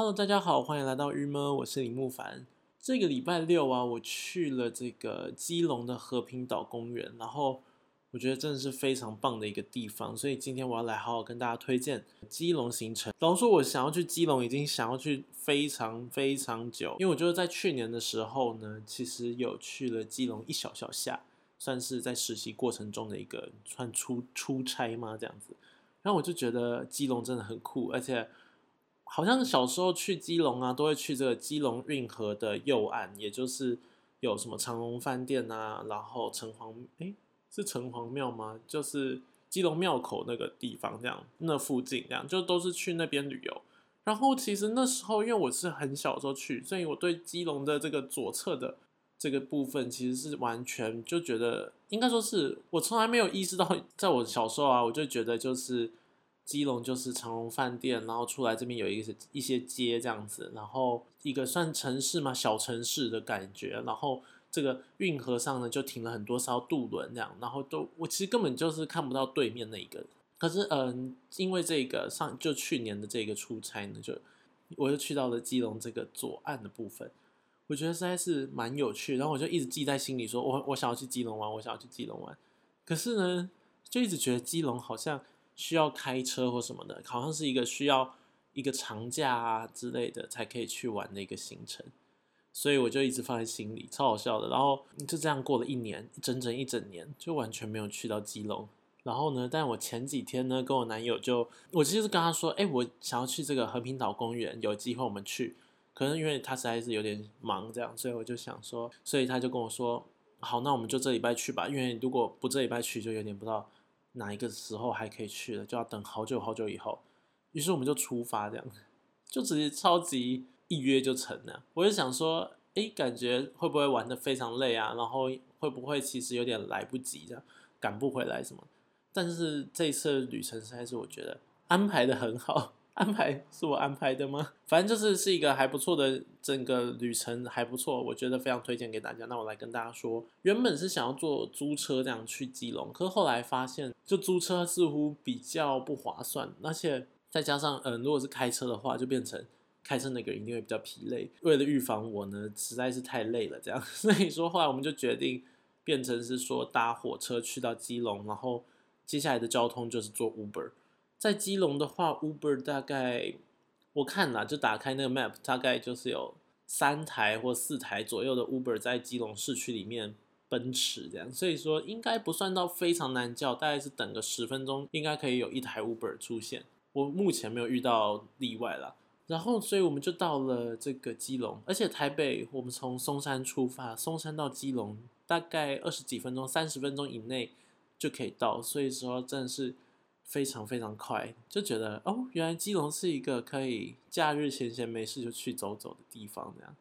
Hello，大家好，欢迎来到郁闷，我是李木凡。这个礼拜六啊，我去了这个基隆的和平岛公园，然后我觉得真的是非常棒的一个地方，所以今天我要来好好跟大家推荐基隆行程。然后说我想要去基隆，已经想要去非常非常久，因为我觉得在去年的时候呢，其实有去了基隆一小小下，算是在实习过程中的一个算出出差嘛这样子。然后我就觉得基隆真的很酷，而且好像小时候去基隆啊，都会去这个基隆运河的右岸，也就是有什么长隆饭店啊，然后城隍诶是城隍庙吗？就是基隆庙口那个地方，这样那附近这样就都是去那边旅游。然后其实那时候因为我是很小时候去，所以我对基隆的这个左侧的这个部分其实是完全就觉得，应该说是我从来没有意识到，在我小时候啊，我就觉得就是基隆就是长隆饭店，然后出来这边有一个一些街这样子，然后一个算城市嘛，小城市的感觉，然后这个运河上呢就停了很多艘渡轮这样，然后都我其实根本就是看不到对面那一个，可是嗯，因为这个上就去年的这个出差呢，就我又去到了基隆这个左岸的部分。我觉得实在是蛮有趣，然后我就一直记在心里，说我我想要去基隆玩，我想要去基隆玩。可是呢，就一直觉得基隆好像需要开车或什么的，好像是一个需要一个长假啊之类的才可以去玩的一个行程，所以我就一直放在心里，超好笑的。然后就这样过了一年，整整一整年，就完全没有去到基隆。然后呢，但我前几天呢，跟我男友就，我其实是跟他说，哎，我想要去这个和平岛公园，有机会我们去。可能因为他实在是有点忙，这样，所以我就想说，所以他就跟我说，好，那我们就这礼拜去吧。因为如果不这礼拜去，就有点不知道哪一个时候还可以去了，就要等好久好久以后。于是我们就出发，这样，就直接超级一约就成了。我就想说，哎，感觉会不会玩的非常累啊？然后会不会其实有点来不及，这样赶不回来什么？但是这次旅程实在是我觉得安排的很好。安排是我安排的吗？反正就是是一个还不错的整个旅程，还不错，我觉得非常推荐给大家。那我来跟大家说，原本是想要坐租车这样去基隆，可是后来发现，就租车似乎比较不划算，而且再加上，嗯，如果是开车的话，就变成开车那个一定会比较疲累。为了预防我呢，实在是太累了，这样，所以说后来我们就决定变成是说搭火车去到基隆，然后接下来的交通就是坐 Uber。在基隆的话，Uber 大概我看了，就打开那个 Map，大概就是有三台或四台左右的 Uber 在基隆市区里面奔驰，这样，所以说应该不算到非常难叫，大概是等个十分钟，应该可以有一台 Uber 出现。我目前没有遇到例外啦。然后，所以我们就到了这个基隆，而且台北我们从松山出发，松山到基隆大概二十几分钟、三十分钟以内就可以到，所以说真的是。非常非常快，就觉得哦，原来基隆是一个可以假日闲闲没事就去走走的地方，这样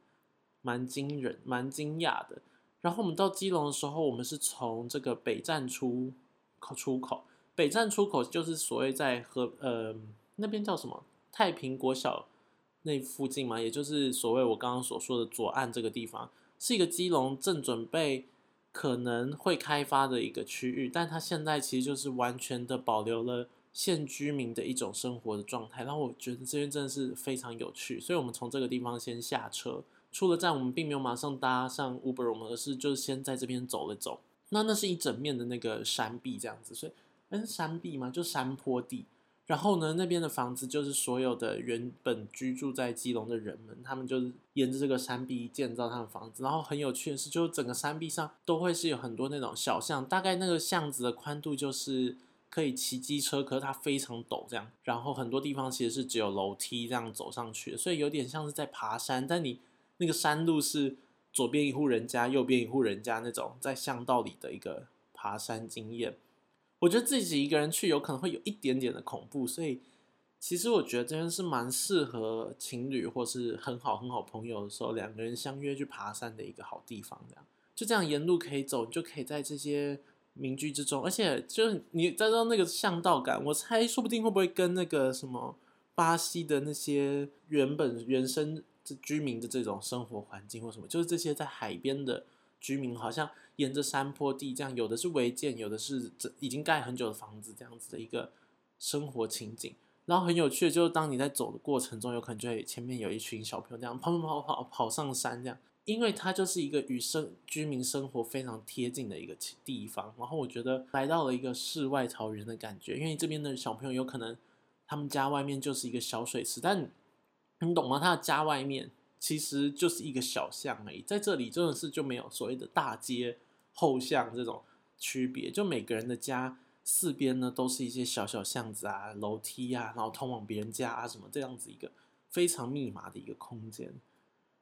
蛮惊人、蛮惊讶的。然后我们到基隆的时候，我们是从这个北站出口出口，北站出口就是所谓在和呃那边叫什么太平国小那附近嘛，也就是所谓我刚刚所说的左岸这个地方，是一个基隆正准备。可能会开发的一个区域，但它现在其实就是完全的保留了现居民的一种生活的状态。然后我觉得这边真的是非常有趣，所以我们从这个地方先下车，出了站我们并没有马上搭上 Uber，我们而是就先在这边走了走。那那是一整面的那个山壁这样子，所以那是山壁吗？就山坡地。然后呢，那边的房子就是所有的原本居住在基隆的人们，他们就是沿着这个山壁建造他们房子。然后很有趣的是，就整个山壁上都会是有很多那种小巷，大概那个巷子的宽度就是可以骑机车，可是它非常陡这样。然后很多地方其实是只有楼梯这样走上去，所以有点像是在爬山。但你那个山路是左边一户人家，右边一户人家那种在巷道里的一个爬山经验。我觉得自己一个人去有可能会有一点点的恐怖，所以其实我觉得这边是蛮适合情侣或是很好很好朋友的时候两个人相约去爬山的一个好地方。这样就这样沿路可以走，你就可以在这些民居之中，而且就是你再到那个巷道感，我猜说不定会不会跟那个什么巴西的那些原本原生居民的这种生活环境或什么，就是这些在海边的。居民好像沿着山坡地这样，有的是违建，有的是这已经盖很久的房子，这样子的一个生活情景。然后很有趣的，就是当你在走的过程中，有可能就会前面有一群小朋友这样跑跑跑跑跑上山这样，因为它就是一个与生居民生活非常贴近的一个地方。然后我觉得来到了一个世外桃源的感觉，因为这边的小朋友有可能他们家外面就是一个小水池，但你懂吗？他的家外面其实就是一个小巷而已，在这里真的是就没有所谓的大街后巷这种区别，就每个人的家。四边呢都是一些小小巷子啊、楼梯啊，然后通往别人家啊什么这样子一个非常密码的一个空间。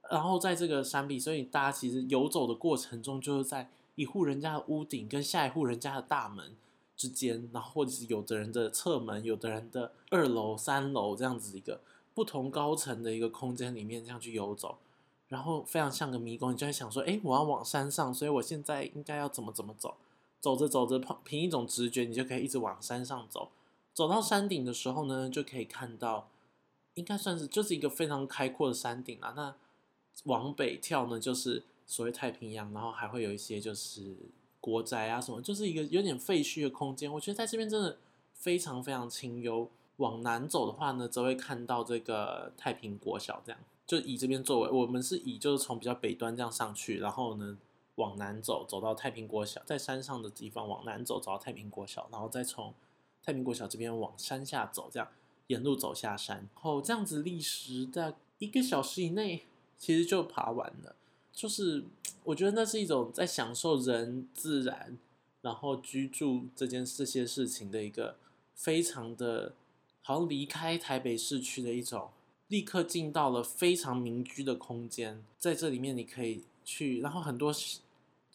然后在这个山壁，所以大家其实游走的过程中，就是在一户人家的屋顶跟下一户人家的大门之间，然后或者是有的人的侧门、有的人的二楼、三楼这样子一个不同高层的一个空间里面这样去游走，然后非常像个迷宫，你就会想说：哎，我要往山上，所以我现在应该要怎么怎么走？走着走着，凭凭一种直觉，你就可以一直往山上走。走到山顶的时候呢，就可以看到，应该算是就是一个非常开阔的山顶啊。那往北跳呢，就是所谓太平洋，然后还会有一些就是国宅啊什么，就是一个有点废墟的空间。我觉得在这边真的非常非常清幽。往南走的话呢，则会看到这个太平国小，这样就以这边作为，我们是以就是从比较北端这样上去，然后呢。往南走，走到太平国小，在山上的地方往南走，走到太平国小，然后再从太平国小这边往山下走，这样沿路走下山，后这样子历时在一个小时以内，其实就爬完了。就是我觉得那是一种在享受人、自然，然后居住这件这些事情的一个非常的，好像离开台北市区的一种，立刻进到了非常民居的空间，在这里面你可以去，然后很多。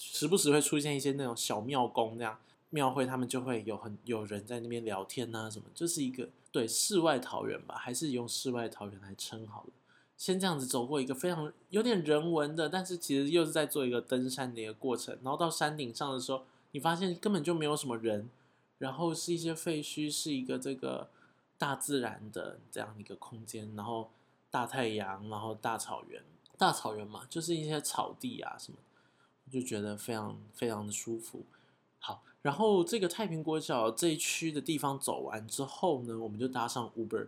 时不时会出现一些那种小庙宫那样庙会，他们就会有很有人在那边聊天呐，什么，就是一个对世外桃源吧，还是用世外桃源来称好了。先这样子走过一个非常有点人文的，但是其实又是在做一个登山的一个过程。然后到山顶上的时候，你发现根本就没有什么人，然后是一些废墟，是一个这个大自然的这样一个空间，然后大太阳，然后大草原，大草原嘛，就是一些草地啊什么。就觉得非常非常的舒服。好，然后这个太平国小这一区的地方走完之后呢，我们就搭上 Uber，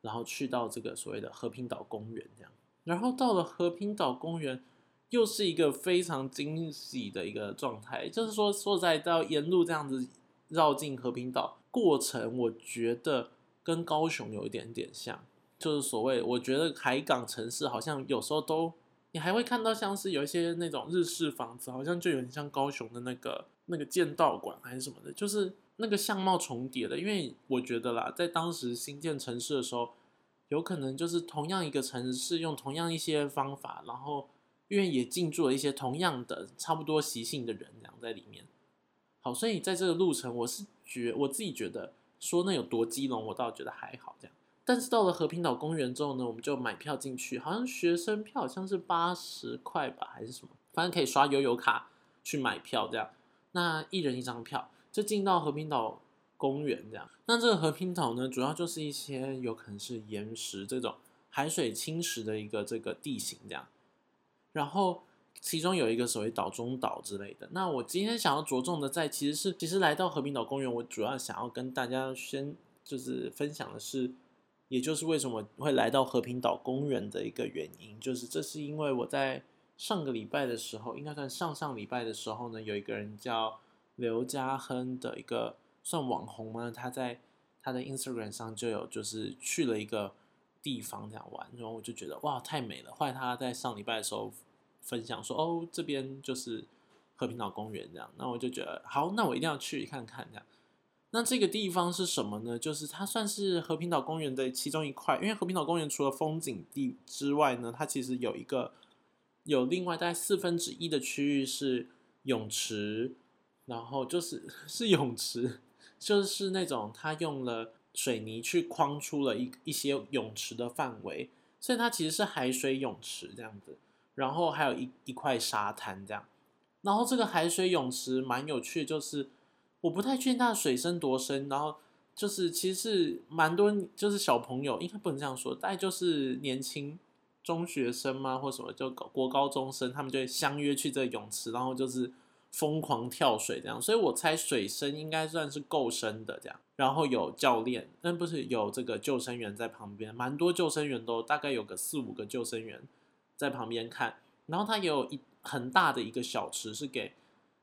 然后去到这个所谓的和平岛公园这样。然后到了和平岛公园，又是一个非常惊喜的一个状态。就是说，说在到沿路这样子绕进和平岛过程，我觉得跟高雄有一点点像，就是所谓我觉得海港城市好像有时候都。你还会看到像是有一些那种日式房子，好像就有点像高雄的那个那个剑道馆还是什么的，就是那个相貌重叠的。因为我觉得啦，在当时新建城市的时候，有可能就是同样一个城市用同样一些方法，然后因为也进驻了一些同样的差不多习性的人这样在里面。好，所以在这个路程，我是觉我自己觉得说那有多激龙，我倒觉得还好这样。但是到了和平岛公园之后呢，我们就买票进去，好像学生票好像是八十块吧，还是什么，反正可以刷悠游卡去买票这样。那一人一张票就进到和平岛公园这样。那这个和平岛呢，主要就是一些有可能是岩石这种海水侵蚀的一个这个地形这样。然后其中有一个所谓岛中岛之类的。那我今天想要着重的在其实是，其实来到和平岛公园，我主要想要跟大家先就是分享的是。也就是为什么会来到和平岛公园的一个原因，就是这是因为我在上个礼拜的时候，应该算上上礼拜的时候呢，有一个人叫刘家亨的一个算网红嘛，他在他的 Instagram 上就有就是去了一个地方这样玩，然后我就觉得哇太美了。后来他在上礼拜的时候分享说，哦这边就是和平岛公园这样，那我就觉得好，那我一定要去看看这样。那这个地方是什么呢？就是它算是和平岛公园的其中一块。因为和平岛公园除了风景地之外呢，它其实有一个有另外大概四分之一的区域是泳池，然后就是 是泳池，就是那种它用了水泥去框出了一一些泳池的范围，所以它其实是海水泳池这样子。然后还有一一块沙滩这样。然后这个海水泳池蛮有趣，就是。我不太确定它的水深多深，然后就是其实蛮多，就是小朋友应该不能这样说，大概就是年轻中学生嘛，或什么就国高中生，他们就会相约去这个泳池，然后就是疯狂跳水这样，所以我猜水深应该算是够深的这样。然后有教练，那不是有这个救生员在旁边，蛮多救生员都大概有个四五个救生员在旁边看。然后他也有一很大的一个小池是给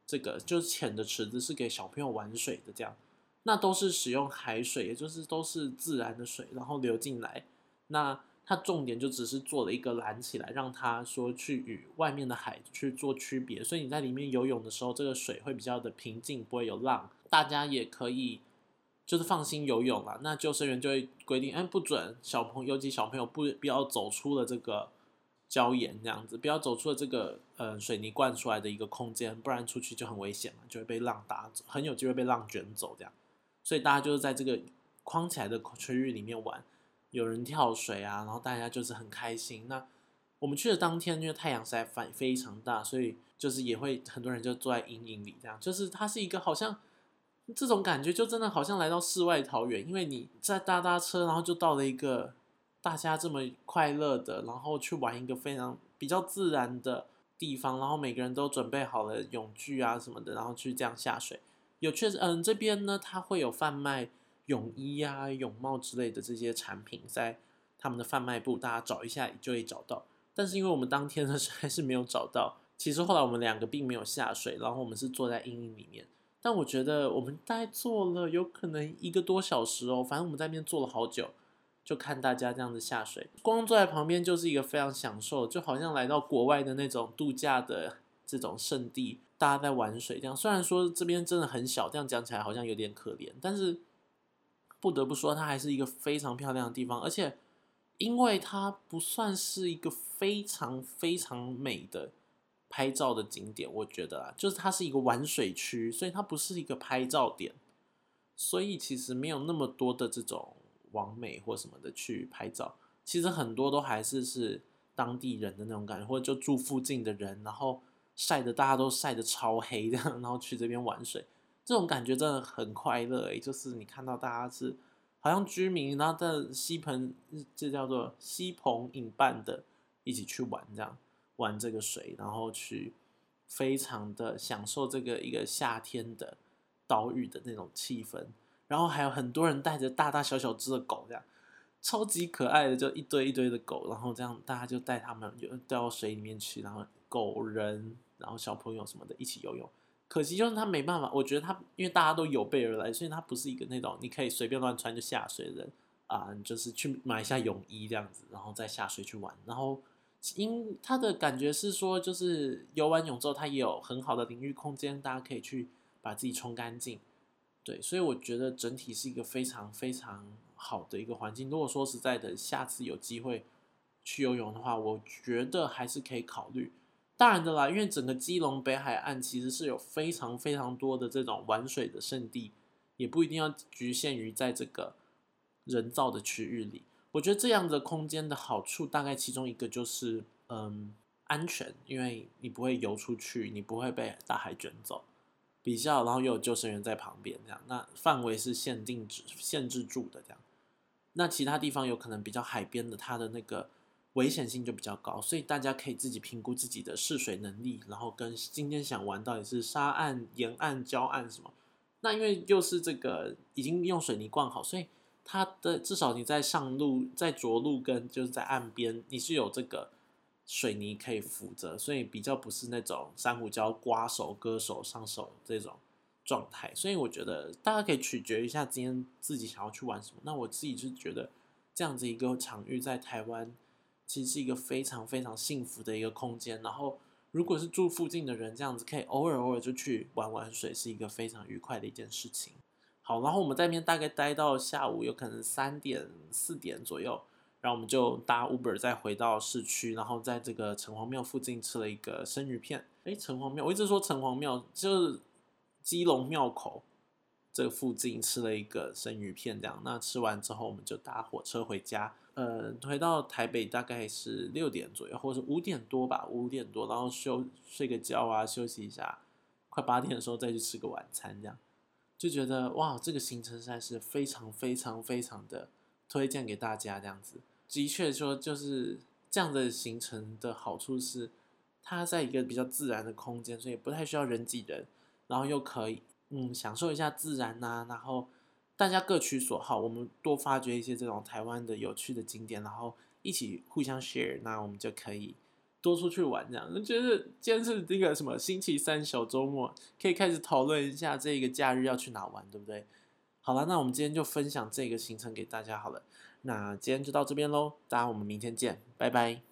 这个就是浅的池子是给小朋友玩水的这样。那都是使用海水，也就是都是自然的水，然后流进来。那它重点就只是做了一个拦起来，让它说去与外面的海去做区别。所以你在里面游泳的时候，这个水会比较的平静，不会有浪。大家也可以就是放心游泳了。那救生员就会规定，哎，不准小朋友，尤其小朋友不不要走出了这个礁岩这样子，不要走出了这个呃水泥灌出来的一个空间，不然出去就很危险嘛，就会被浪打走，很有机会被浪卷走这样。所以大家就是在这个框起来的区域里面玩，有人跳水啊，然后大家就是很开心。那我们去的当天，因为太阳实在非非常大，所以就是也会很多人就坐在阴影里，这样就是它是一个好像这种感觉，就真的好像来到世外桃源。因为你在搭搭车，然后就到了一个大家这么快乐的，然后去玩一个非常比较自然的地方，然后每个人都准备好了泳具啊什么的，然后去这样下水。有确实，嗯，这边呢，它会有贩卖泳衣啊、泳帽之类的这些产品，在他们的贩卖部，大家找一下就会找到。但是因为我们当天呢是，还是没有找到。其实后来我们两个并没有下水，然后我们是坐在阴影里面。但我觉得我们大概坐了有可能一个多小时哦，反正我们在那边坐了好久，就看大家这样子下水，光坐在旁边就是一个非常享受，就好像来到国外的那种度假的这种圣地。大家在玩水，这样虽然说这边真的很小，这样讲起来好像有点可怜，但是不得不说，它还是一个非常漂亮的地方。而且，因为它不算是一个非常非常美的拍照的景点，我觉得啊，就是它是一个玩水区，所以它不是一个拍照点，所以其实没有那么多的这种网美或什么的去拍照。其实很多都还是是当地人的那种感觉，或者就住附近的人，然后。晒的大家都晒得超黑的，然后去这边玩水，这种感觉真的很快乐诶，就是你看到大家是好像居民，然后在西棚，这叫做西棚引伴的，一起去玩这样玩这个水，然后去非常的享受这个一个夏天的岛屿的那种气氛，然后还有很多人带着大大小小只的狗这样，超级可爱的，就一堆一堆的狗，然后这样大家就带他们就掉到水里面去，然后狗人。然后小朋友什么的一起游泳，可惜就是他没办法。我觉得他因为大家都有备而来，所以他不是一个那种你可以随便乱穿就下水的人啊，就是去买一下泳衣这样子，然后再下水去玩。然后因他的感觉是说，就是游完泳之后，他也有很好的淋浴空间，大家可以去把自己冲干净。对，所以我觉得整体是一个非常非常好的一个环境。如果说实在的，下次有机会去游泳的话，我觉得还是可以考虑。当然的啦，因为整个基隆北海岸其实是有非常非常多的这种玩水的圣地，也不一定要局限于在这个人造的区域里。我觉得这样的空间的好处，大概其中一个就是，嗯，安全，因为你不会游出去，你不会被大海卷走，比较，然后又有救生员在旁边，这样，那范围是限定制限制住的这样。那其他地方有可能比较海边的，它的那个。危险性就比较高，所以大家可以自己评估自己的试水能力，然后跟今天想玩到底是沙岸、沿岸、礁岸什么。那因为又是这个已经用水泥灌好，所以它的至少你在上路、在着陆跟就是在岸边，你是有这个水泥可以扶着，所以比较不是那种珊瑚礁刮手、割手、上手这种状态。所以我觉得大家可以取决一下今天自己想要去玩什么。那我自己是觉得这样子一个场域在台湾。其实是一个非常非常幸福的一个空间，然后如果是住附近的人，这样子可以偶尔偶尔就去玩玩水，是一个非常愉快的一件事情。好，然后我们在那边大概待到下午有可能三点四点左右，然后我们就搭 Uber 再回到市区，然后在这个城隍庙附近吃了一个生鱼片。哎，城隍庙，我一直说城隍庙就是基隆庙口这个附近吃了一个生鱼片，这样。那吃完之后，我们就搭火车回家。呃，回到台北大概是六点左右，或者五点多吧，五点多，然后休睡个觉啊，休息一下，快八点的时候再去吃个晚餐，这样就觉得哇，这个行程实在是非常非常非常的推荐给大家。这样子，的确说就是这样的行程的好处是，它在一个比较自然的空间，所以不太需要人挤人，然后又可以嗯享受一下自然呐，然后大家各取所好，我们多发掘一些这种台湾的有趣的景点，然后一起互相 share，那我们就可以多出去玩这样。就觉得今天是这个什么星期三小周末，可以开始讨论一下这个假日要去哪玩，对不对？好了，那我们今天就分享这个行程给大家好了。那今天就到这边喽，大家我们明天见，拜拜。